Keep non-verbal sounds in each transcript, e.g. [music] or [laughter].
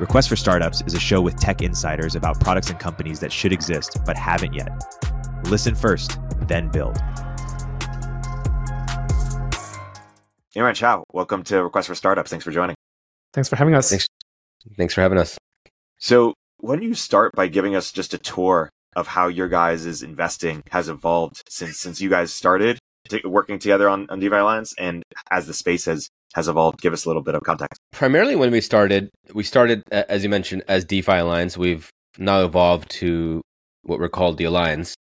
Request for Startups is a show with tech insiders about products and companies that should exist but haven't yet. Listen first, then build. Imran Qiao, welcome to Request for Startups. Thanks for joining. Thanks for having us. Thanks, thanks for having us. So, why don't you start by giving us just a tour of how your guys' investing has evolved since since you guys started working together on, on DeFi Alliance and as the space has has evolved? Give us a little bit of context. Primarily, when we started, we started as you mentioned as DeFi Alliance. We've now evolved to what we're called the Alliance,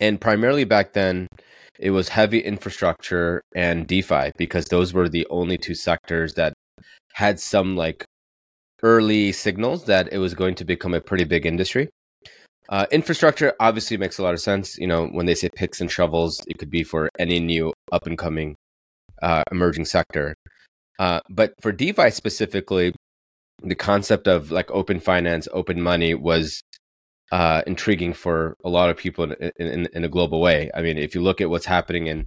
and primarily back then, it was heavy infrastructure and DeFi because those were the only two sectors that had some like early signals that it was going to become a pretty big industry. Uh, infrastructure obviously makes a lot of sense. You know, when they say picks and shovels, it could be for any new up and coming uh, emerging sector. Uh, but for DeFi specifically, the concept of like open finance, open money was uh, intriguing for a lot of people in, in, in, a global way. I mean, if you look at what's happening in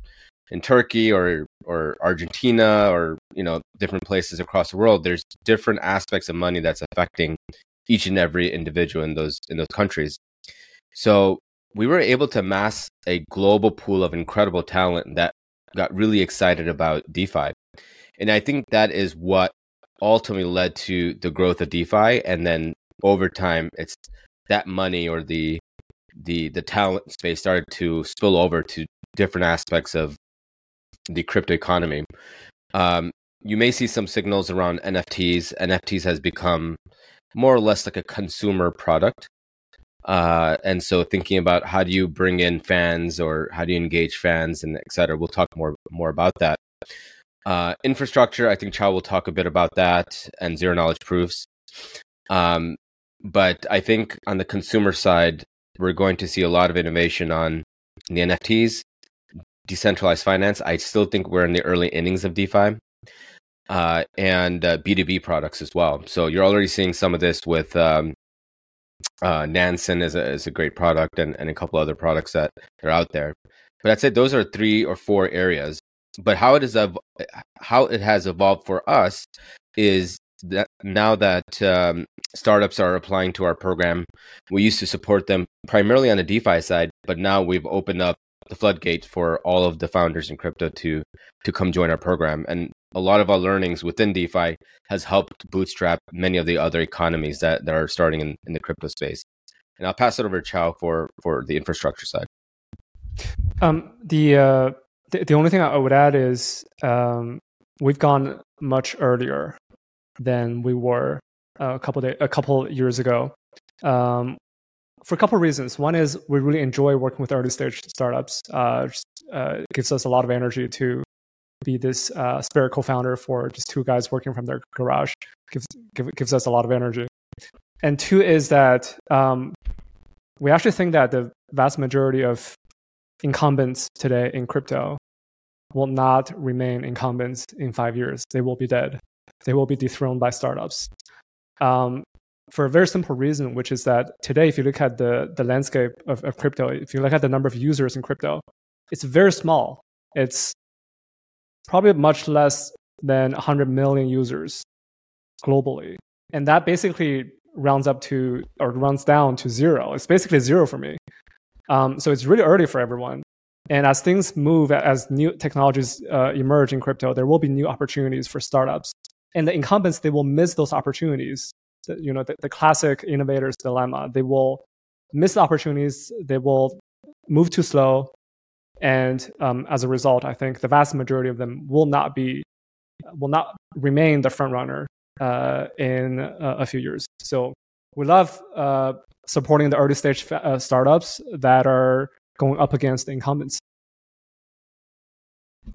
in Turkey or or Argentina or you know different places across the world, there's different aspects of money that's affecting each and every individual in those in those countries. So we were able to amass a global pool of incredible talent that got really excited about DeFi. And I think that is what ultimately led to the growth of DeFi. And then over time, it's that money or the the the talent space started to spill over to different aspects of the crypto economy. Um, you may see some signals around NFTs. NFTs has become more or less like a consumer product. Uh, and so thinking about how do you bring in fans or how do you engage fans and et cetera, we'll talk more more about that. Uh, infrastructure, I think Qiao will talk a bit about that and zero knowledge proofs. Um, but I think on the consumer side, we're going to see a lot of innovation on the NFTs, decentralized finance. I still think we're in the early innings of DeFi. Uh, and uh, B2B products as well. So you're already seeing some of this with um, uh, Nansen is a, is a great product and, and a couple other products that are out there. But I'd say those are three or four areas. But how it is how it has evolved for us is that now that um, startups are applying to our program, we used to support them primarily on the DeFi side, but now we've opened up the floodgate for all of the founders in crypto to to come join our program. And a lot of our learnings within DeFi has helped bootstrap many of the other economies that, that are starting in, in the crypto space. And I'll pass it over to Qiao for, for the infrastructure side. Um, the, uh, the, the only thing I would add is um, we've gone much earlier than we were a couple day, a couple years ago. Um, for a couple of reasons. One is we really enjoy working with early stage startups. Uh, just, uh, it gives us a lot of energy to be this uh, co-founder for just two guys working from their garage. gives give, gives us a lot of energy. And two is that um, we actually think that the vast majority of incumbents today in crypto will not remain incumbents in five years. They will be dead. They will be dethroned by startups. Um, for a very simple reason, which is that today, if you look at the, the landscape of, of crypto, if you look at the number of users in crypto, it's very small. It's probably much less than 100 million users globally. And that basically rounds up to, or runs down to zero. It's basically zero for me. Um, so it's really early for everyone. And as things move, as new technologies uh, emerge in crypto, there will be new opportunities for startups. And the incumbents, they will miss those opportunities. The, you know, the, the classic innovator's dilemma. They will miss opportunities. They will move too slow and um, as a result, I think the vast majority of them will not be will not remain the front runner uh, in uh, a few years. So we love uh, supporting the early stage uh, startups that are going up against the incumbents.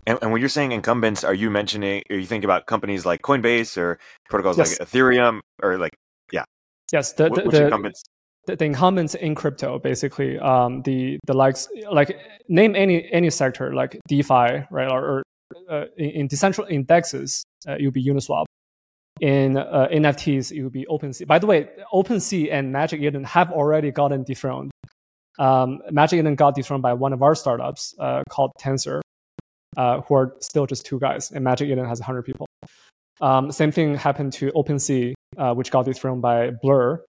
And, and, when you're saying incumbents, are you mentioning? Are you thinking about companies like Coinbase or protocols yes. like Ethereum or like yeah? Yes, the, the, the incumbents? The, the incumbents in crypto, basically, um, the the likes like name any any sector like DeFi, right, or, or uh, in, in decentralized exchanges, uh, would be Uniswap. In uh, NFTs, it would be OpenSea. By the way, OpenSea and Magic Eden have already gotten dethroned. Um, Magic Eden got dethroned by one of our startups uh, called Tensor, uh, who are still just two guys, and Magic Eden has 100 people. Um, same thing happened to OpenSea, uh, which got dethroned by Blur.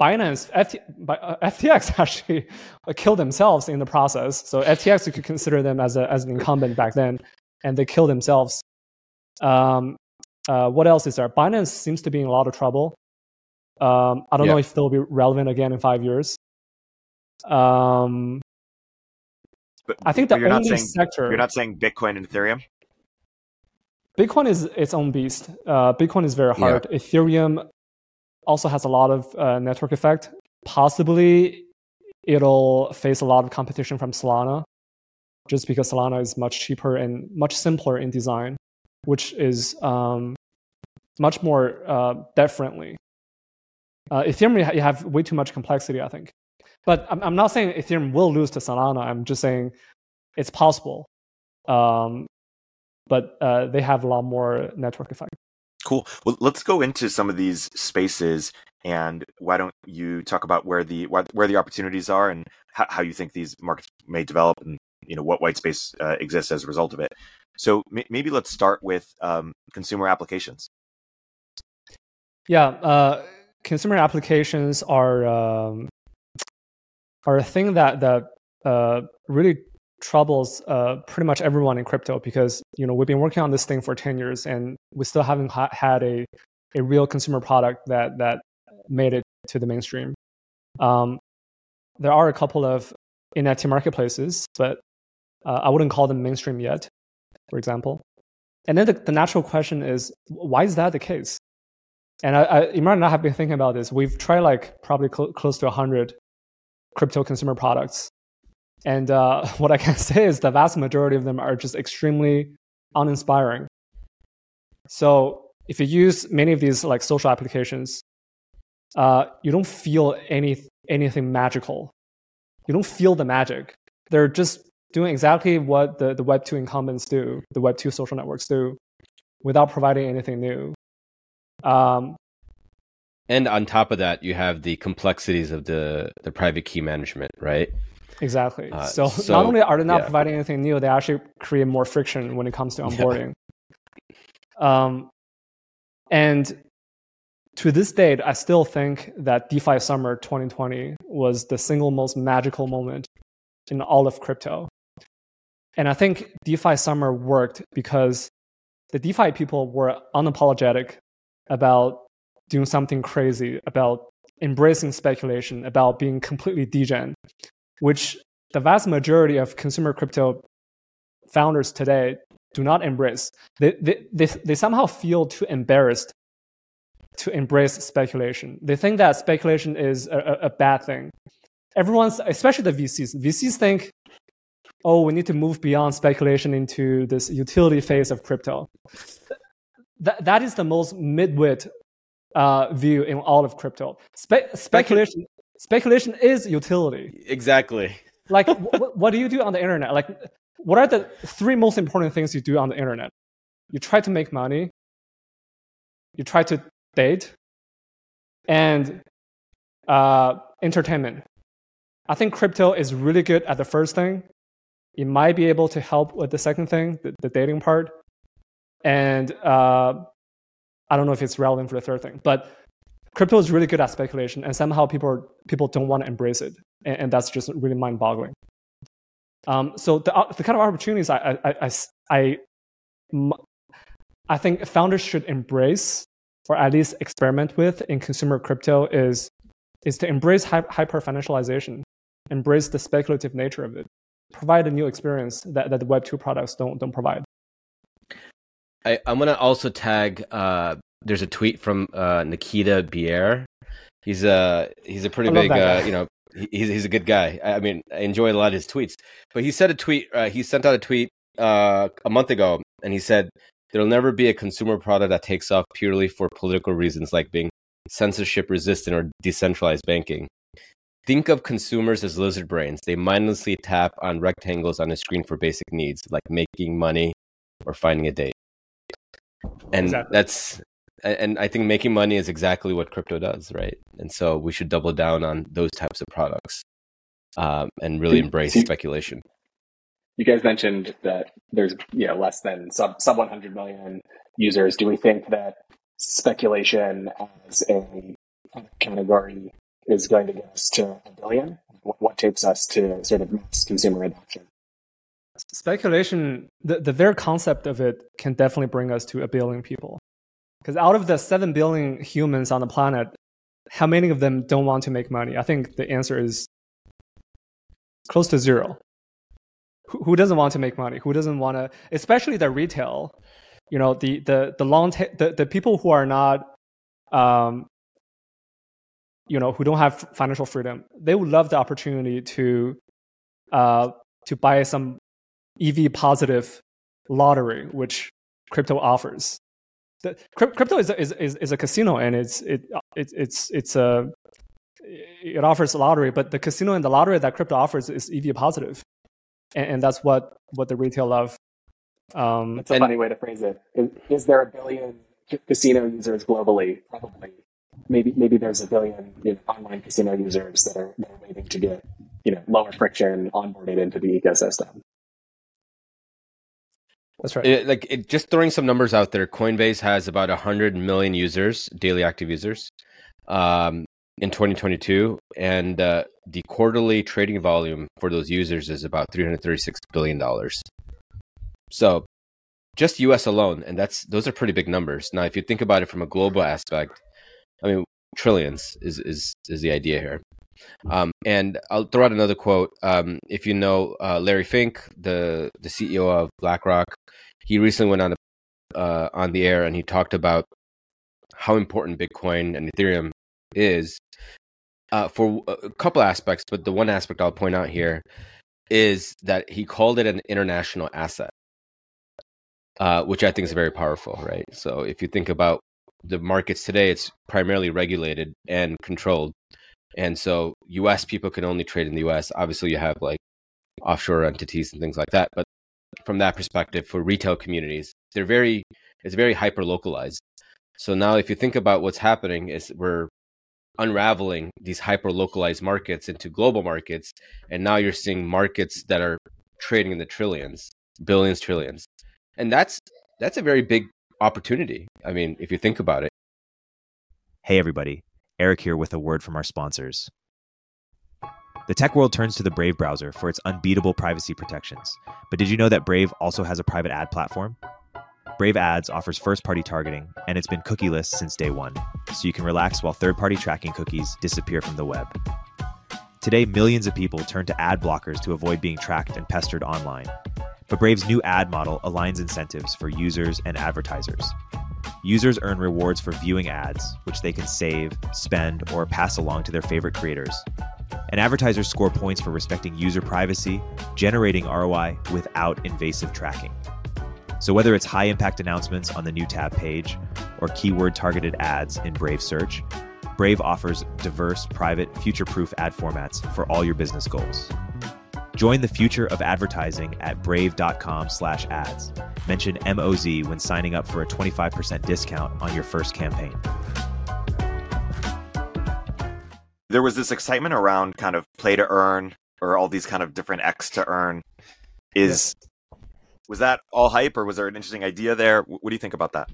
Binance, FT, uh, FTX [laughs] actually killed themselves in the process. So FTX, you could consider them as, a, as an incumbent back then, and they killed themselves. Um, uh, what else is there? Binance seems to be in a lot of trouble. Um, I don't yeah. know if they'll be relevant again in five years. Um, but I think the you're only not saying, sector you're not saying Bitcoin and Ethereum. Bitcoin is its own beast. Uh, Bitcoin is very hard. Yeah. Ethereum also has a lot of uh, network effect. Possibly, it'll face a lot of competition from Solana, just because Solana is much cheaper and much simpler in design, which is um, much more uh, dev friendly. Uh, Ethereum, you have way too much complexity, I think. But I'm, I'm not saying Ethereum will lose to Solana. I'm just saying it's possible. Um, but uh, they have a lot more network effect. Cool. Well, let's go into some of these spaces, and why don't you talk about where the where the opportunities are and how, how you think these markets may develop, and you know what white space uh, exists as a result of it. So m- maybe let's start with um, consumer applications. Yeah, uh, consumer applications are um, are a thing that that uh, really troubles uh, pretty much everyone in crypto because you know we've been working on this thing for 10 years and we still haven't ha- had a, a real consumer product that that made it to the mainstream um, there are a couple of NFT marketplaces but uh, i wouldn't call them mainstream yet for example and then the, the natural question is why is that the case and I, I, Imran and I have been thinking about this. We've tried like probably cl- close to 100 crypto consumer products. And uh, [laughs] what I can say is the vast majority of them are just extremely uninspiring. So if you use many of these like social applications, uh, you don't feel any anything magical. You don't feel the magic. They're just doing exactly what the, the Web2 incumbents do, the Web2 social networks do, without providing anything new. Um, and on top of that, you have the complexities of the the private key management, right? Exactly. Uh, so, so, not only are they not yeah. providing anything new, they actually create more friction when it comes to onboarding. Yeah. Um, and to this date, I still think that DeFi Summer 2020 was the single most magical moment in all of crypto. And I think DeFi Summer worked because the DeFi people were unapologetic about doing something crazy, about embracing speculation, about being completely degen, which the vast majority of consumer crypto founders today do not embrace. They, they, they, they somehow feel too embarrassed to embrace speculation. They think that speculation is a, a, bad thing. Everyone's, especially the VCs, VCs think, oh, we need to move beyond speculation into this utility phase of crypto. That, that is the most midwit uh, view in all of crypto. Spe- speculation, speculation is utility. Exactly. like, [laughs] what, what do you do on the internet? Like, what are the three most important things you do on the internet? You try to make money, you try to date, and uh, entertainment. I think crypto is really good at the first thing. It might be able to help with the second thing, the, the dating part. And uh, I don't know if it's relevant for the third thing, but crypto is really good at speculation, and somehow people people don't want to embrace it, and, and that's just really mind boggling. Um, so the the kind of opportunities I I, I I I think founders should embrace or at least experiment with in consumer crypto is is to embrace hyper financialization, embrace the speculative nature of it, provide a new experience that, that the Web two products don't don't provide. I, am gonna also tag. Uh, there's a tweet from uh, Nikita Bier. He's a he's a pretty big. Uh, you know, he's he's a good guy. I mean, I enjoy a lot of his tweets. But he said a tweet. Uh, he sent out a tweet uh, a month ago, and he said there'll never be a consumer product that takes off purely for political reasons, like being censorship resistant or decentralized banking. Think of consumers as lizard brains. They mindlessly tap on rectangles on a screen for basic needs, like making money or finding a date and exactly. that's and I think making money is exactly what crypto does, right? And so we should double down on those types of products um, and really embrace speculation. you guys mentioned that there's you know less than sub sub 100 million users. Do we think that speculation as a category is going to get us to a billion? What, what takes us to sort of mass consumer adoption? Speculation, the, the very concept of it can definitely bring us to a billion people. Because out of the 7 billion humans on the planet, how many of them don't want to make money? I think the answer is close to zero. Who, doesn't want to make money? Who doesn't want to, especially the retail, you know, the, the, the long, ta- the, the people who are not, um, you know, who don't have financial freedom, they would love the opportunity to, uh, to buy some EV positive lottery, which crypto offers. Crypto is, is, is, is a casino and it's, it, it, it's, it's a, it offers a lottery, but the casino and the lottery that crypto offers is EV. And, and that's what, what the retail love. Um, a funny way to phrase it. Is, is there a billion casino users globally? Probably. Maybe, maybe there's a billion you know, online casino users that are, that are waiting to get, you know, lower friction onboarded into the ecosystem. That's right. It, like it, just throwing some numbers out there, Coinbase has about 100 million users, daily active users, um, in 2022, and uh, the quarterly trading volume for those users is about 336 billion dollars. So, just U.S. alone, and that's those are pretty big numbers. Now, if you think about it from a global aspect, I mean, trillions is is is the idea here. Um, and I'll throw out another quote. Um, if you know uh, Larry Fink, the the CEO of BlackRock, he recently went on the, uh, on the air and he talked about how important Bitcoin and Ethereum is uh, for a couple aspects. But the one aspect I'll point out here is that he called it an international asset, uh, which I think is very powerful. Right. So if you think about the markets today, it's primarily regulated and controlled and so US people can only trade in the US. Obviously, you have like offshore entities and things like that. But from that perspective, for retail communities, they're very, it's very hyper localized. So now, if you think about what's happening, is we're unraveling these hyper localized markets into global markets. And now you're seeing markets that are trading in the trillions, billions, trillions. And that's, that's a very big opportunity. I mean, if you think about it. Hey, everybody. Erik here with a word from our sponsors. The tech world turns to the Brave browser for its unbeatable privacy protections. But did you know that Brave also has a private ad platform? Brave Ads offers first party targeting, and it's been cookieless since day one, so you can relax while third party tracking cookies disappear from the web. Today, millions of people turn to ad blockers to avoid being tracked and pestered online. But Brave's new ad model aligns incentives for users and advertisers. Users earn rewards for viewing ads, which they can save, spend, or pass along to their favorite creators. And advertisers score points for respecting user privacy, generating ROI without invasive tracking. So, whether it's high impact announcements on the new tab page or keyword targeted ads in Brave Search, Brave offers diverse, private, future proof ad formats for all your business goals. Join the future of advertising at brave.com/ads. Mention MOZ when signing up for a 25% discount on your first campaign. There was this excitement around kind of play to earn or all these kind of different X to earn. Is was that all hype or was there an interesting idea there? What do you think about that?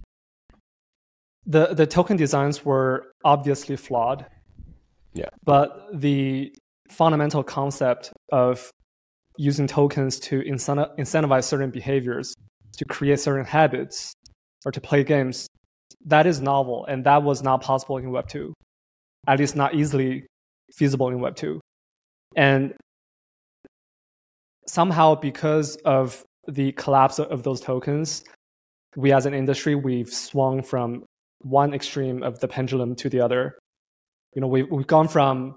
The the token designs were obviously flawed. Yeah. But the fundamental concept of using tokens to incentivize certain behaviors, to create certain habits, or to play games, that is novel, and that was not possible in Web 2. At least not easily feasible in Web 2. And somehow, because of the collapse of those tokens, we as an industry, we've swung from one extreme of the pendulum to the other. You know, we've, we've gone from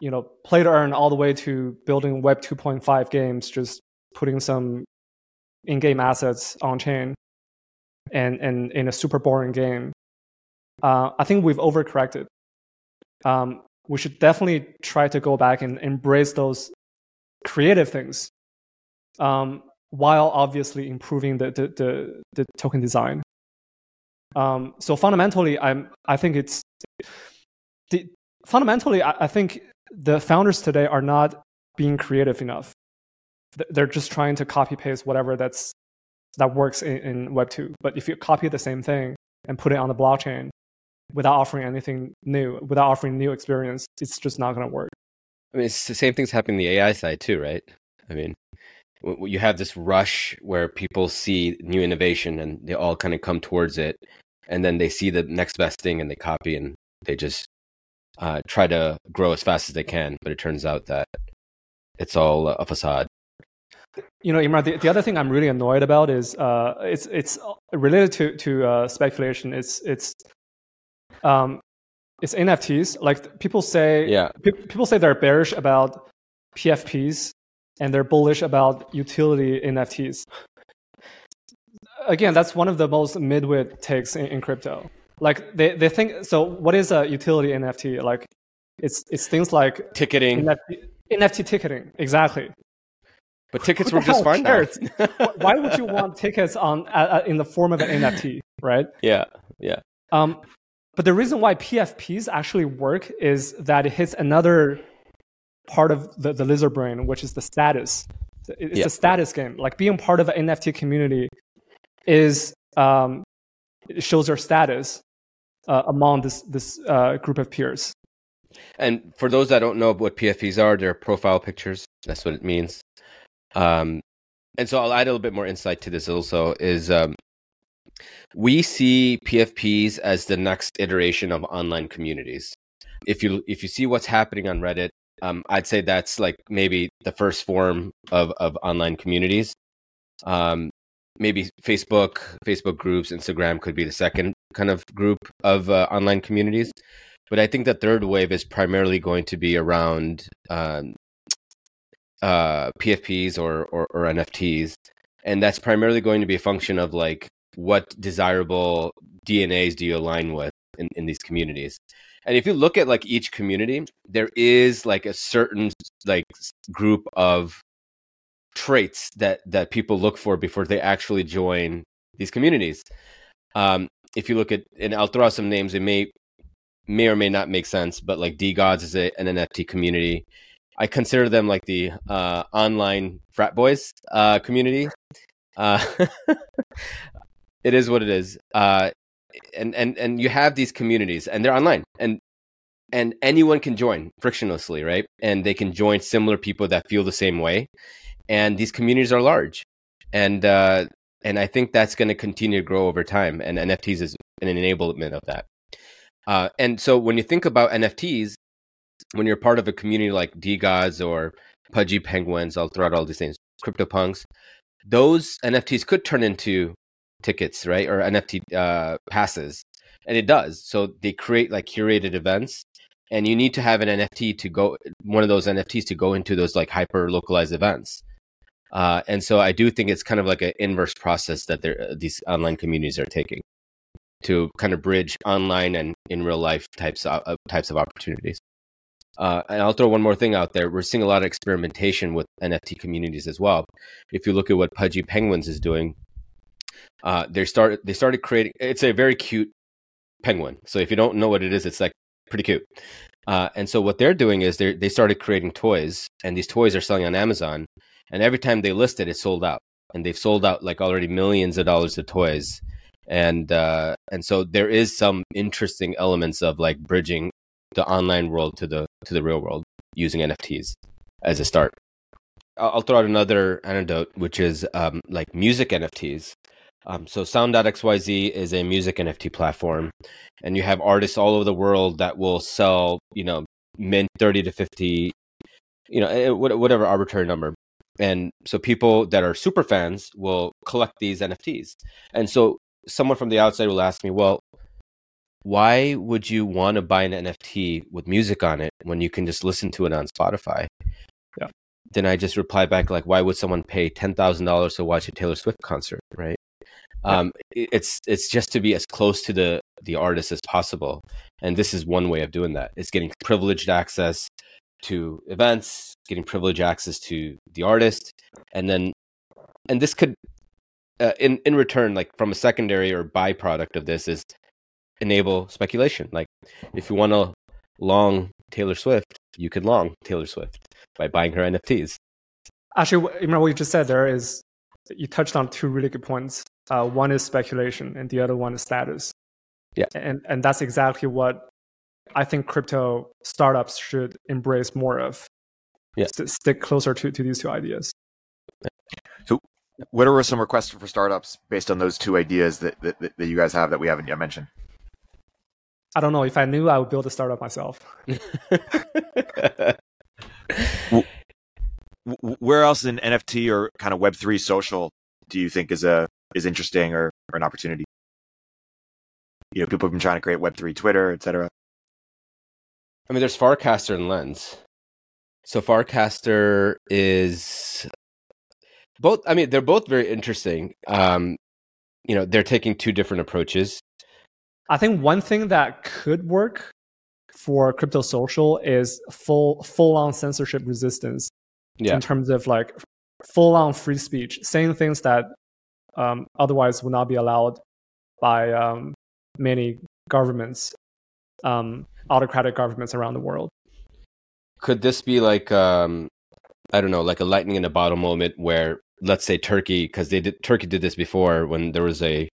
you know, play to earn all the way to building Web 2.5 games, just putting some in-game assets on chain, and and in a super boring game. Uh, I think we've overcorrected. Um, we should definitely try to go back and embrace those creative things, um, while obviously improving the the, the, the token design. Um, so fundamentally, I'm I think it's the, fundamentally I, I think the founders today are not being creative enough. they're just trying to copy paste whatever that's that works in, in Web two. But if you copy the same thing and put it on the blockchain without offering anything new, without offering new experience, it's just not going to work. I mean, it's the same thing's happening in the AI side too, right? I mean, you have this rush where people see new innovation and they all kind of come towards it, and then they see the next best thing and they copy and they just uh, try to grow as fast as they can. But it turns out that it's all a facade. You know, Imran, the, the other thing I'm really annoyed about is uh, it's it's related to to uh, speculation. It's it's um, it's NFTs. Like people say, yeah, pe- people say they're bearish about PFPs and they're bullish about utility NFTs. Again, that's one of the most midwit takes in, in crypto. Like they, they think so. What is a utility NFT? Like it's it's things like ticketing, NFT, NFT ticketing. Exactly. But tickets were just fine. [laughs] Why would you want tickets on uh, in the form of an NFT, right? Yeah, yeah. Um, but the reason why PFPs actually work is that it hits another part of the, the lizard brain, which is the status. It's yeah. a status game. Like being part of an NFT community is um, it shows your status uh, among this this uh, group of peers. And for those that don't know what PFPs are, they're profile pictures. That's what it means. Um, and so I'll add a little bit more insight to this also. Is um, we see PFPs as the next iteration of online communities. If you if you see what's happening on Reddit, um, I'd say that's like maybe the first form of of online communities. Um, maybe Facebook, Facebook groups, Instagram could be the second kind of group of uh, online communities. But I think the third wave is primarily going to be around um, uh, PFPs or, or, or NFTs, and that's primarily going to be a function of like what desirable DNAs do you align with in, in these communities. And if you look at like each community, there is like a certain like group of traits that that people look for before they actually join these communities. Um, if you look at, and I'll throw out some names, it may may or may not make sense, but like DeGods is a, an NFT community. I consider them like the uh, online frat boys uh, community. Uh, [laughs] it is what it is. Uh, and and and you have these communities, and they're online, and and anyone can join frictionlessly, right? And they can join similar people that feel the same way. And these communities are large, and uh, and I think that's going to continue to grow over time. And NFTs is an enablement of that. Uh, and so when you think about NFTs, when you're part of a community like DeGods or Pudgy Penguins, I'll throw out all these things, CryptoPunks, those NFTs could turn into tickets, right? Or NFT uh, passes. And it does. So they create like curated events and you need to have an NFT to go, one of those NFTs to go into those like hyper localized events. Uh, and so I do think it's kind of like an inverse process that uh, these online communities are taking to kind of bridge online and in real life types of, uh, types of opportunities. Uh, and I'll throw one more thing out there. We're seeing a lot of experimentation with NFT communities as well. If you look at what Pudgy Penguins is doing, uh, they started they started creating. It's a very cute penguin. So if you don't know what it is, it's like pretty cute. Uh, and so what they're doing is they they started creating toys, and these toys are selling on Amazon. And every time they list it, sold out, and they've sold out like already millions of dollars of toys. And uh, and so there is some interesting elements of like bridging the online world to the to the real world using NFTs as a start. I'll throw out another anecdote, which is um, like music NFTs. Um, so Sound.xyz is a music NFT platform, and you have artists all over the world that will sell, you know, mint thirty to fifty, you know, eh, whatever arbitrary number. And so people that are super fans will collect these NFTs. And so someone from the outside will ask me, well, why would you want to buy an NFT with music on it when you can just listen to it on Spotify? Yeah. Then I just reply back like, why would someone pay ten thousand dollars to watch a Taylor Swift concert, right? um, it's it's just to be as close to the the artist as possible and this is one way of doing that it's getting privileged access to events getting privileged access to the artist and then and this could uh, in in return like from a secondary or byproduct of this is enable speculation like if you want to long taylor swift you can long taylor swift by buying her nfts Actually, remember what you just said there is you touched on two really good points. Uh, one is speculation, and the other one is status. Yeah, and and that's exactly what I think crypto startups should embrace more of. Yeah, St- stick closer to to these two ideas. So, what are some requests for startups based on those two ideas that that, that you guys have that we haven't yet mentioned? I don't know. If I knew, I would build a startup myself. [laughs] Where else in NFT or kind of Web three social do you think is a is interesting or, or an opportunity? You know, people have been trying to create Web three Twitter, etc. I mean, there's Farcaster and Lens. So Farcaster is both. I mean, they're both very interesting. Um, you know, they're taking two different approaches. I think one thing that could work for crypto social is full full on censorship resistance yeah. in terms of like full on free speech, saying things that um, otherwise would not be allowed by um, many governments, um, autocratic governments around the world. Could this be like um, I don't know, like a lightning in a bottle moment where, let's say, Turkey, because they did Turkey did this before when there was a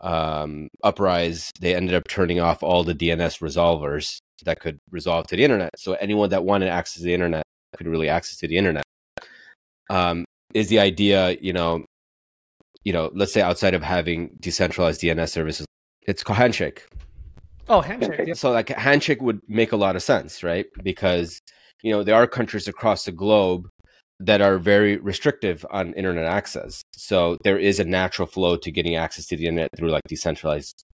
um, uprise, they ended up turning off all the DNS resolvers that could resolve to the internet. So anyone that wanted access to the internet could really access to the internet. Um, is the idea, you know, you know, let's say outside of having decentralized DNS services, it's Handshake. Oh, Handshake. Yeah. So like Handshake would make a lot of sense, right? Because you know there are countries across the globe that are very restrictive on internet access. So there is a natural flow to getting access to the internet through like decentralized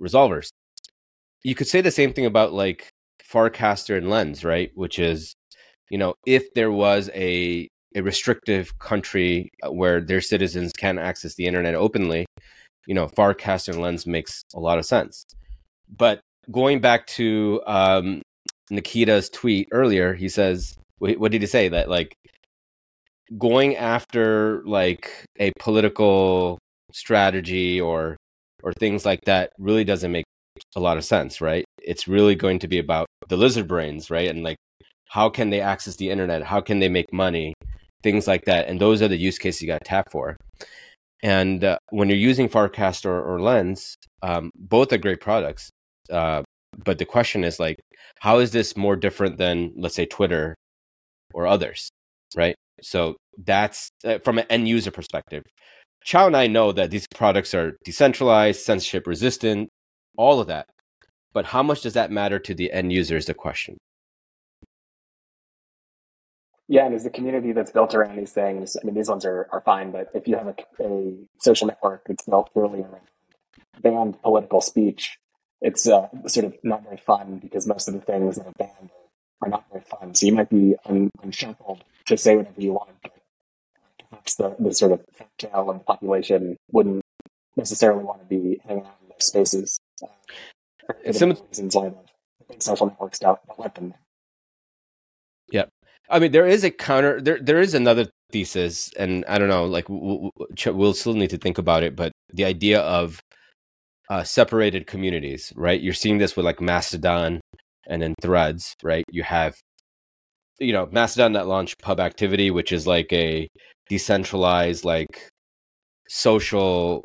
resolvers. You could say the same thing about like Farcaster and Lens, right? Which is, you know, if there was a a restrictive country uh, where their citizens can access the internet openly, you know, Farcaster and Lens makes a lot of sense. But going back to um, Nikita's tweet earlier, he says, what did he say? That like going after like a political strategy or or things like that really doesn't make a lot of sense, right? It's really going to be about the lizard brains, right? And like how can they access the internet? How can they make money? Things like that. And those are the use cases you got to tap for. And uh, when you're using Farcast or, or Lens, um, both are great products. Uh, but the question is like, how is this more different than, let's say, Twitter or others, right? So that's uh, from an end user perspective. Qiao and I know that these products are decentralized, censorship resistant, all of that. But how much does that matter to the end user is the question. Yeah, and as the community that's built around these things, I mean, these ones are, are fine, but if you have a, a social network that's built purely around banned political speech, it's uh, sort of not very fun because most of the things that are banned are not very fun. So you might be un- unshackled to say whatever you want, but perhaps the, the sort of tail of the population wouldn't necessarily want to be hanging out in those spaces. Uh, Some- the reasons why the big social networks don't, don't let them. Yep. I mean, there is a counter. There, there is another thesis, and I don't know. Like, we'll, we'll still need to think about it. But the idea of uh, separated communities, right? You're seeing this with like Mastodon and then Threads, right? You have, you know, Mastodon that launched Pub Activity, which is like a decentralized, like social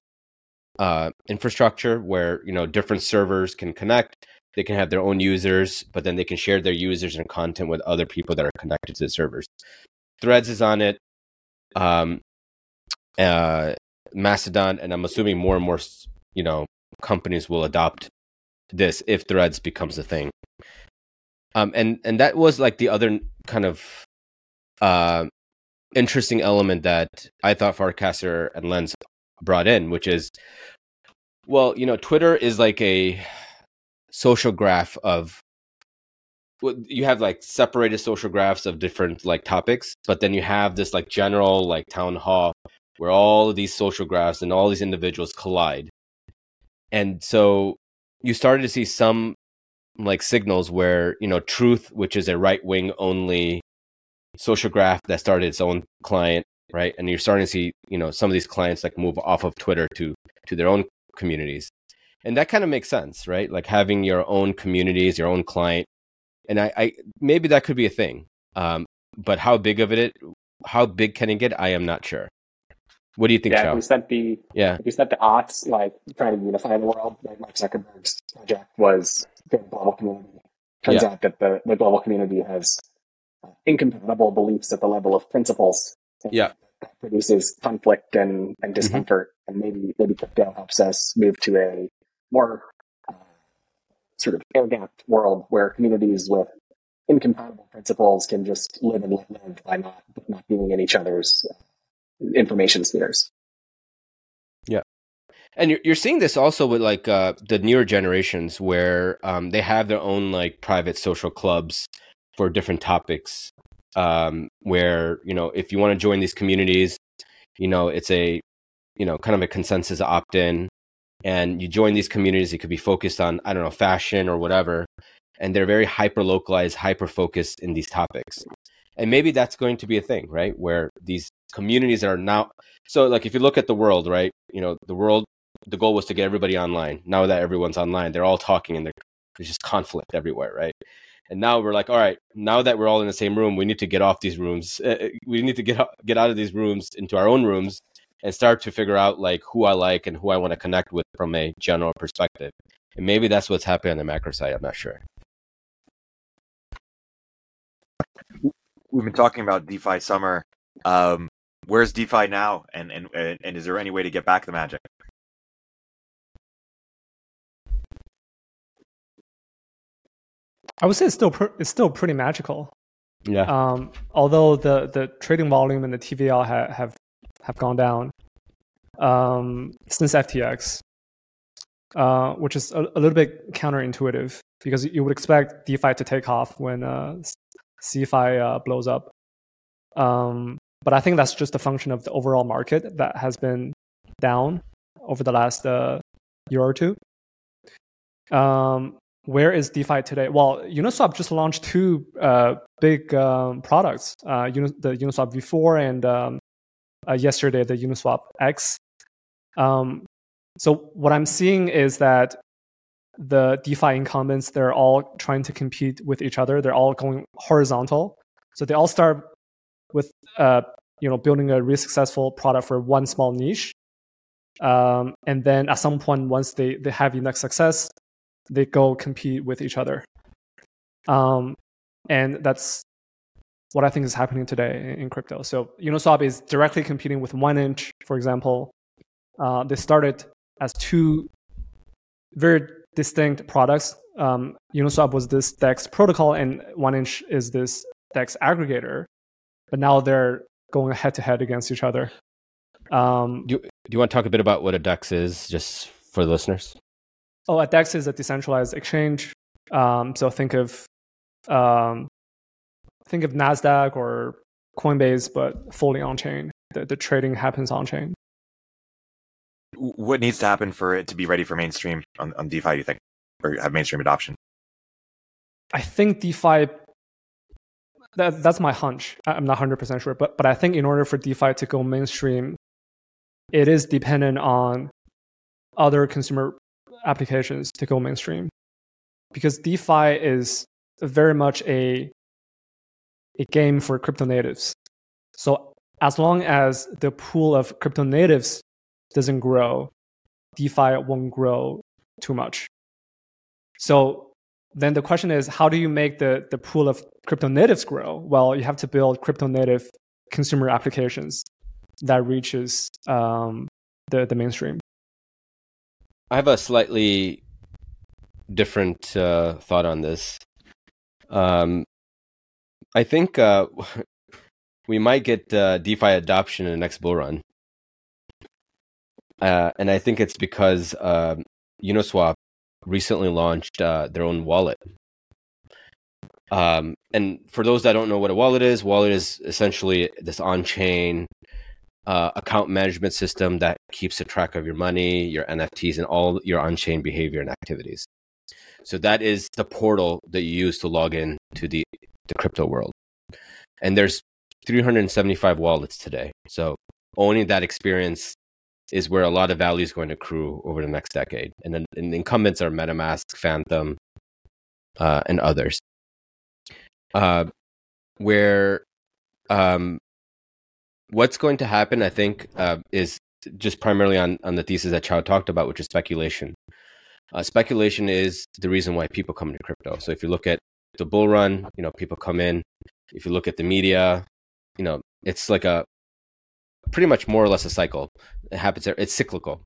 uh, infrastructure where you know different servers can connect. They can have their own users, but then they can share their users and content with other people that are connected to the servers. Threads is on it. Um, uh, Mastodon, and I'm assuming more and more, you know, companies will adopt this if Threads becomes a thing. Um, and and that was like the other kind of uh, interesting element that I thought Farcaster and Lens brought in, which is, well, you know, Twitter is like a social graph of you have like separated social graphs of different like topics but then you have this like general like town hall where all of these social graphs and all these individuals collide and so you started to see some like signals where you know truth which is a right wing only social graph that started its own client right and you're starting to see you know some of these clients like move off of twitter to to their own communities and that kind of makes sense right like having your own communities your own client and i, I maybe that could be a thing um, but how big of it how big can it get? I am not sure. What do you think, yeah, if we spent the Yeah. if we spent the aughts like trying to unify the world, like Mark Zuckerberg's project was the global community. Turns Yeah. out that the, the global community has incompatible beliefs at the level of principles. Yeah. That produces conflict and, and discomfort. And maybe maybe crypto helps us move to a more uh, sort of air gapped world where communities with incompatible principles can just live and let live by not not being in each other's uh, information spheres. Yeah. And you're, you're seeing this also with like uh, the newer generations where um, they have their own like private social clubs for different topics. Um, where you know if you want to join these communities, you know it's a you know kind of a consensus opt in, and you join these communities. It could be focused on I don't know fashion or whatever, and they're very hyper localized, hyper focused in these topics. And maybe that's going to be a thing, right? Where these communities that are now so like if you look at the world, right? You know the world the goal was to get everybody online. Now that everyone's online, they're all talking and there's just conflict everywhere, right? And now we're like, all right, now that we're all in the same room, we need to get off these rooms. Uh, we need to get get out of these rooms into our own rooms and start to figure out like who I like and who I want to connect with from a general perspective. And maybe that's what's happening on the macro side. I'm not sure. We've been talking about DeFi summer. Um, where's DeFi now, and, and and is there any way to get back the magic? I would say it's still pr- it's still pretty magical. Yeah. Um, although the the trading volume and the TVL ha- have have gone down um, since FTX, uh, which is a, a little bit counterintuitive because you would expect DeFi to take off when uh, CeFi uh, blows up. Um, but I think that's just a function of the overall market that has been down over the last uh, year or two. Um, where is DeFi today? Well, Uniswap just launched two uh, big um, products: uh, the Uniswap V4 and um, uh, yesterday the Uniswap X. Um, so what I'm seeing is that the DeFi incumbents they're all trying to compete with each other. They're all going horizontal. So they all start with uh, you know building a really successful product for one small niche, um, and then at some point once they they have enough success, they go compete with each other. Um, and that's what I think is happening today in, crypto. So Uniswap is directly competing with One Inch, for example. Uh, they started as two very distinct products. Um, Uniswap was this DEX protocol, and One Inch is this DEX aggregator. But now they're going head to head against each other. Um, Do, do you want to talk a bit about what a DEX is, just for the listeners? Oh, a DEX is a decentralized exchange. Um, so think of um, think of Nasdaq or Coinbase, but fully on chain. The, the trading happens on chain. What needs to happen for it to be ready for mainstream on, on DeFi? You think, or have mainstream adoption? I think DeFi. That, that's my hunch. I'm not 100% sure, but but I think in order for DeFi to go mainstream, it is dependent on other consumer applications to go mainstream, because DeFi is very much a a game for crypto natives. So as long as the pool of crypto natives doesn't grow, DeFi won't grow too much. So then the question is, how do you make the, the pool of crypto natives grow? Well, you have to build crypto native consumer applications that reaches um, the, the mainstream. I have a slightly different uh, thought on this. Um, I think uh, [laughs] we might get uh, DeFi adoption in the next bull run. Uh, and I think it's because uh, Uniswap recently launched uh, their own wallet. Um, and for those that don't know what a wallet is, wallet is essentially this on-chain uh, account management system that keeps a track of your money, your NFTs, and all your on-chain behavior and activities. So that is the portal that you use to log in to the, the crypto world. And there's 375 wallets today. So owning that experience is where a lot of value is going to accrue over the next decade. And then and the incumbents are MetaMask, Phantom, uh, and others. Uh, where um, what's going to happen, I think, uh, is just primarily on on the thesis that Qiao talked about, which is speculation. Uh, speculation is the reason why people come into crypto. So if you look at the bull run, you know, people come in. If you look at the media, you know, it's like a pretty much more or less a cycle. It happens. There. It's cyclical.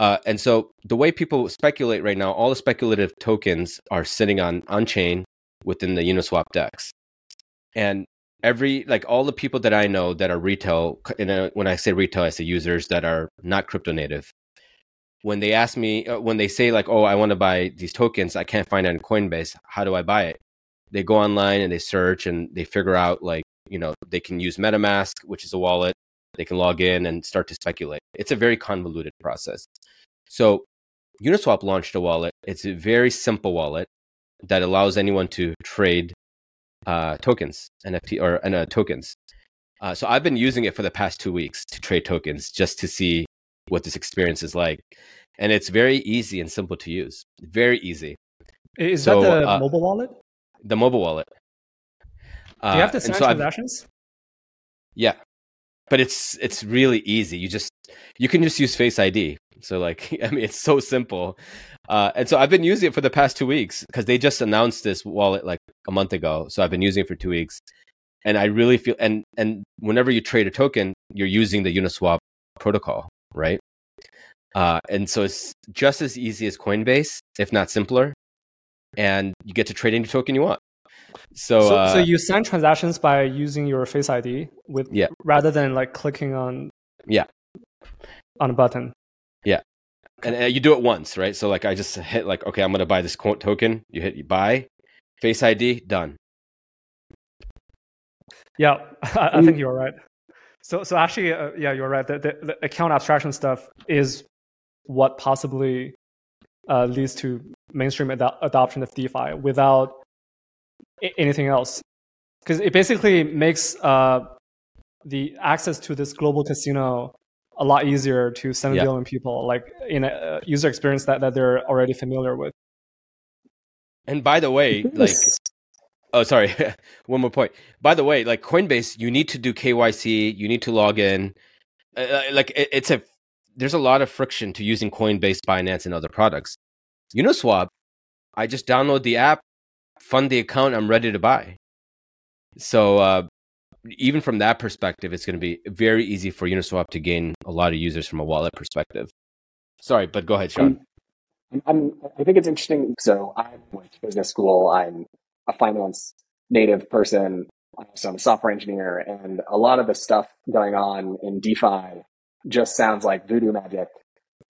Uh, and so the way people speculate right now, all the speculative tokens are sitting on on chain within the Uniswap DEX, and every like all the people that I know that are retail. And when I say retail, I say users that are not crypto native. When they ask me, uh, when they say like, "Oh, I want to buy these tokens, I can't find it on Coinbase. How do I buy it?" They go online and they search and they figure out like you know they can use MetaMask, which is a wallet. They can log in and start to speculate. It's a very convoluted process. So Uniswap launched a wallet. It's a very simple wallet that allows anyone to trade uh, tokens, NFT or uh, tokens. Uh, so I've been using it for the past two weeks to trade tokens just to see what this experience is like, and it's very easy and simple to use. Very easy. Is so, that the uh, mobile wallet? The mobile wallet. Do you have to uh, sign so transactions? I've, yeah, but it's it's really easy. You just you can just use Face ID. So like [laughs] I mean it's so simple. Uh, and so I've been using it for the past two weeks because they just announced this wallet like a month ago. So I've been using it for two weeks, and I really feel and and whenever you trade a token, you're using the Uniswap protocol, right? Uh, and so it's just as easy as Coinbase, if not simpler, and you get to trade any token you want. So, so, uh, so, you sign transactions by using your Face ID with yeah. rather than like clicking on yeah on a button. Yeah, and uh, you do it once, right? So like I just hit like okay, I'm gonna buy this token. You hit you buy, Face ID, done. Yeah, [laughs] I, I think you're right. So so actually, uh, yeah, you're right. The, the, the, account abstraction stuff is what possibly uh, leads to mainstream ad- adoption of DeFi without anything else? Because it basically makes uh, the access to this global casino a lot easier to 7 yeah. billion people like in a user experience that, that they're already familiar with. And by the way like oh sorry [laughs] one more point. By the way like coinbase you need to do kyc you need to log in. Uh, uh, like it, it's a there's a lot of friction to using coinbase binance and other products. Uniswap i just download the app fund the account, I'm ready to buy. So uh, even from that perspective, it's going to be very easy for Uniswap to gain a lot of users from a wallet perspective. Sorry, but go ahead, Sean. I'm, I'm, i think it's interesting. So I went to business school. I'm a finance native person. So I'm a software engineer, and a lot of the stuff going on in DeFi just sounds like voodoo magic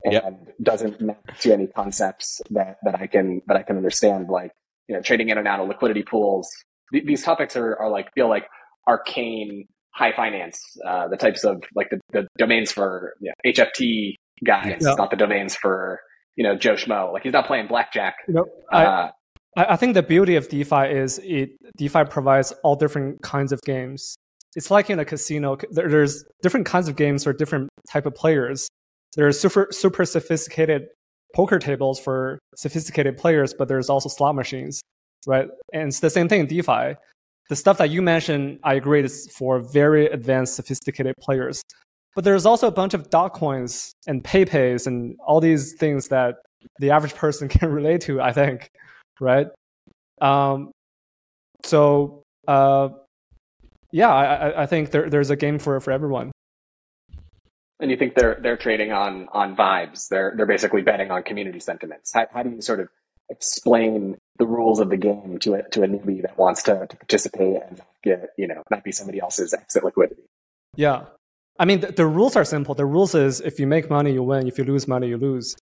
and yep. doesn't map to any concepts that, that I can that I can understand. Like you know, trading in and out of liquidity pools. Th- these topics are, are like, feel like arcane high finance, uh, the types of like the, the domains for you know, HFT guys, yeah. not the domains for, you know, Joe Schmo. Like he's not playing blackjack. Nope. Uh, I, I think the beauty of DeFi is it DeFi provides all different kinds of games. It's like in a casino. There's different kinds of games for different type of players. There's super super sophisticated poker tables for sophisticated players, but there's also slot machines, right? And it's the same thing in DeFi. The stuff that you mentioned, I agree, is for very advanced, sophisticated players. But there's also a bunch of dot coins and Pepes and all these things that the average person [laughs] can relate to, I think, right? Um, so, uh, yeah, I, I think there, there's a game for, for everyone. And you think they're they're trading on on vibes? They're they're basically betting on community sentiments. How, how do you sort of explain the rules of the game to a to a newbie that wants to, to participate and get you know not be somebody else's exit liquidity? Yeah, I mean the, the rules are simple. The rules is if you make money you win, if you lose money you lose.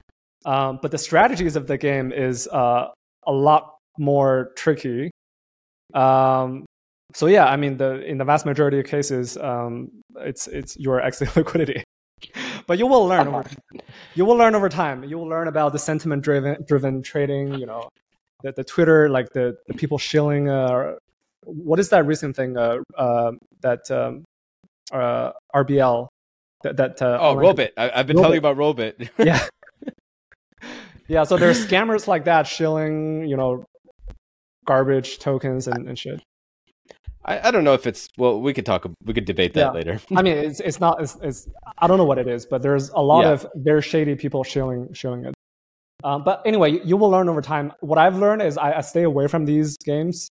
Um, but the strategies of the game is uh, a lot more tricky. Um, so yeah, I mean the in the vast majority of cases, um, it's it's your exit [laughs] liquidity but you will learn over you will learn over time. You will learn about the sentiment driven driven trading. You know, the, the Twitter like the, the people shilling. Uh, what is that recent thing? Uh, uh, that um, uh, RBL. That, that uh, oh, Rollbit. I, have been Rollbit. telling you about Rollbit. [laughs] yeah. Yeah, so there's scammers like that shilling, you know, garbage tokens and, and shit. I, I don't know if it's well. We could talk. We could debate that Yeah. later. I mean, it's it's not it's, it's I don't know what it is, but there's a lot Yeah. of very shady people showing showing it. Um, but anyway, you, you will learn over time. What I've learned is I, I stay away from these games.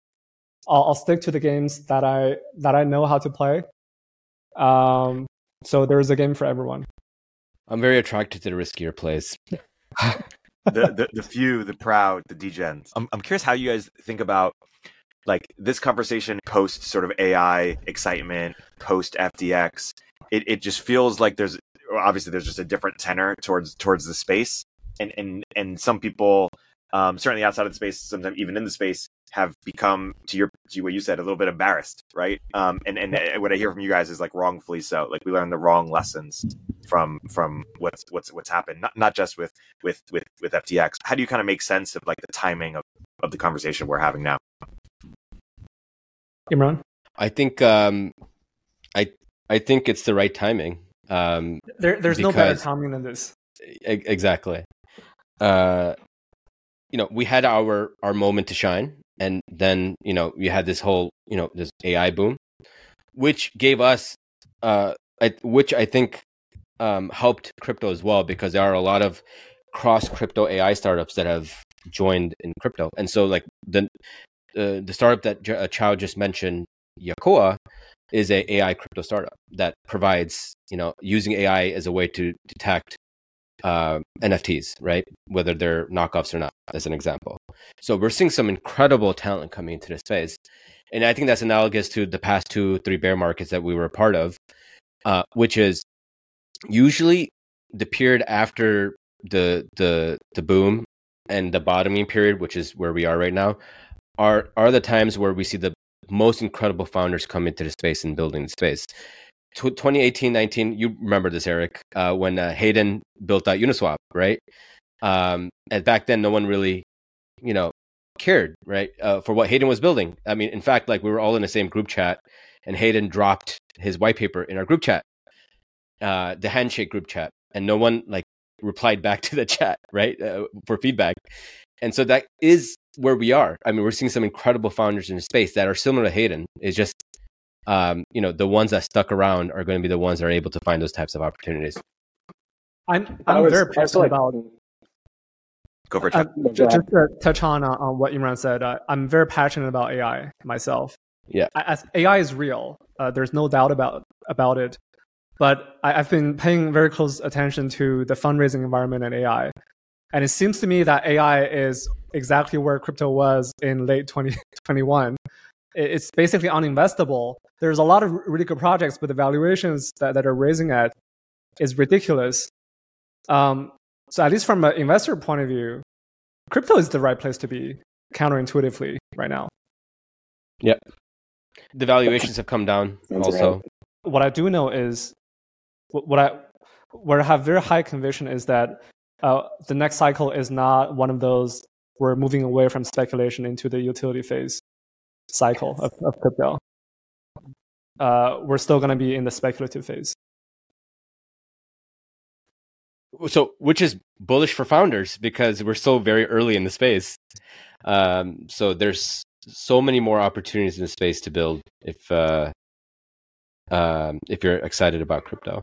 I'll, I'll stick to the games that I that I know how to play. Um, so there's a game for everyone. I'm very attracted to the riskier plays. [laughs] the, the the few, the proud, the degens. I'm I'm curious how you guys think about like this conversation post sort of AI excitement, post FTX. It it just feels like there's obviously there's just a different tenor towards towards the space, and and and some people, um, certainly outside of the space, sometimes even in the space, have become to your to what you said a little bit embarrassed, right? Um, and and uh, what I hear from you guys is like wrongfully so. Like we learned the wrong lessons from from what's what's what's happened, not not just with with with with FTX. How do you kind of make sense of like the timing of of the conversation we're having now? Imran, I think um, I I think it's the right timing. Um, there, there's no better timing than this. e- exactly. Uh, you know, we had our our moment to shine, and then you know you had this whole you know this AI boom, which gave us, uh, I, which I think um, helped crypto as well because there are a lot of cross crypto AI startups that have joined in crypto, and so like the uh, the startup that J- uh, Qiao just mentioned, Yakoa, is a AI crypto startup that provides you know using AI as a way to detect uh, NFTs, right? Whether they're knockoffs or not, as an example. So we're seeing some incredible talent coming into this space, and I think that's analogous to the past two, three bear markets that we were a part of, uh, which is usually the period after the the the boom and the bottoming period, which is where we are right now, are are the times where we see the most incredible founders come into the space and building the space. Tw 2018, 19, you remember this, Erik, uh, when uh, Hayden built out Uniswap, right? Um, and back then, no one really, you know, cared, right, uh, for what Hayden was building. I mean, in fact, like we were all in the same group chat, and Hayden dropped his white paper in our group chat, uh, the handshake group chat, and no one like replied back [laughs] to the chat, right, uh, for feedback. And so that is where we are. I mean, we're seeing some incredible founders in the space that are similar to Hayden. It's just um, you know, the ones that stuck around are going to be the ones that are able to find those types of opportunities. I'm I I'm was- very passionate like- about Go for it. Uh, Chuck. No, go Ju- ahead. just to touch on uh, on what Imran said, uh, I'm very passionate about AI myself. Yeah. I, I- AI is real. Uh, there's no doubt about about it. But I, I've been paying very close attention to the fundraising environment and AI, and it seems to me that AI is exactly where crypto was in late 2021. [laughs] It- it's basically uninvestable. There's a lot of really good projects, but the valuations that, that are raising at is ridiculous. Um, so at least from an investor point of view, crypto is the right place to be counterintuitively right now. Yep. The valuations have come down That's also. right. What I do know is wh- what I where I have very high conviction is that uh, the next cycle is not one of those we're moving away from speculation into the utility phase cycle of, of crypto. Uh, we're still going to be in the speculative phase. So, which is bullish for founders because we're so very early in the space. Um, so there's so many more opportunities in the space to build if uh, um, if you're excited about crypto.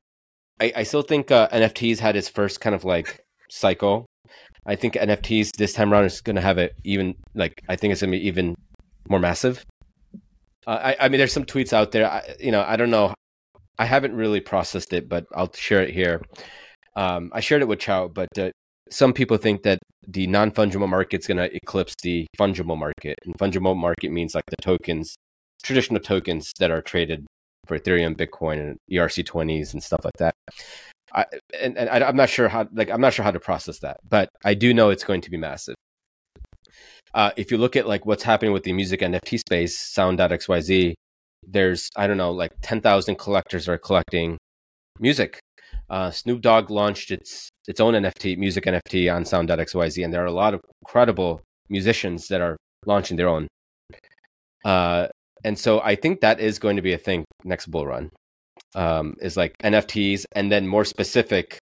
I, I still think uh, NFTs had its first kind of like cycle. I think NFTs this time around is going to have it even like I think it's going to be even more massive. Uh, I, I mean, there's some tweets out there. I, you know, I don't know. I haven't really processed it, but I'll share it here. Um, I shared it with Qiao, but uh, some people think that the non fungible market is going to eclipse the fungible market. And fungible market means like the tokens, traditional tokens that are traded for Ethereum, Bitcoin, and ERC20s and stuff like that. I, and, and I, I'm not sure how, like, I'm not sure how to process that, but I do know it's going to be massive. Uh, if you look at like what's happening with the music NFT space, Sound.xyz, there's I don't know, like 10,000 collectors are collecting music uh, Snoop Dogg launched its its own NFT, music NFT on Sound.xyz, and there are a lot of credible musicians that are launching their own. Uh, and so I think that is going to be a thing next bull run. Um, is like NFTs, and then more specific,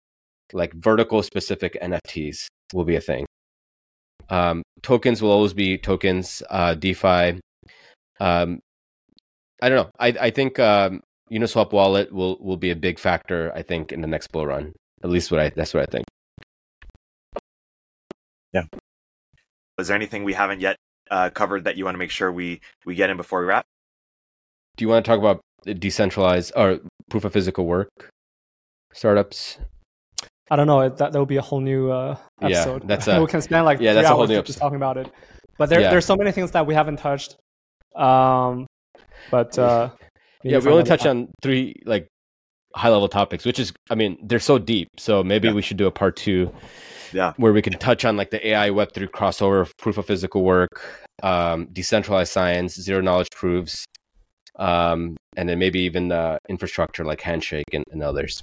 like vertical specific NFTs will be a thing. Um, tokens will always be tokens. Uh, DeFi. Um, I don't know. I I think um, Uniswap wallet will will be a big factor. I think in the next bull run. At least what I that's what I think. Yeah. Was there anything we haven't yet uh, covered that you want to make sure we we get in before we wrap? Do you want to talk about decentralized or proof of physical work startups? I don't know. That that would be a whole new uh, Yeah, episode. that's [laughs] a- we can spend like yeah, three that's a whole hours new just episode. talking about it. But there, Yeah. there's so many things that we haven't touched. Um, but uh, yeah, we only find touch another on three like high level topics, which is I mean they're so deep. So maybe Yeah. we should do a part two. Yeah. where we can touch on like the AI Web three crossover, proof of physical work, um, decentralized science, zero knowledge proofs, um, and then maybe even uh, infrastructure like Handshake and, and others.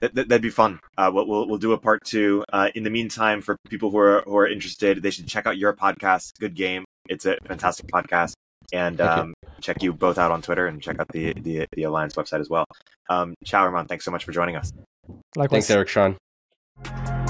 That, that, that'd be fun. Uh, we'll, we'll we'll do a part two. Uh, in the meantime, for people who are who are interested, they should check out your podcast. Good game. It's a fantastic podcast, and Thank you. um, check you both out on Twitter and check out the the, the Alliance website as well. Um, Qiao, Imran. Thanks so much for joining us. Likewise. Thanks, Erik Sean.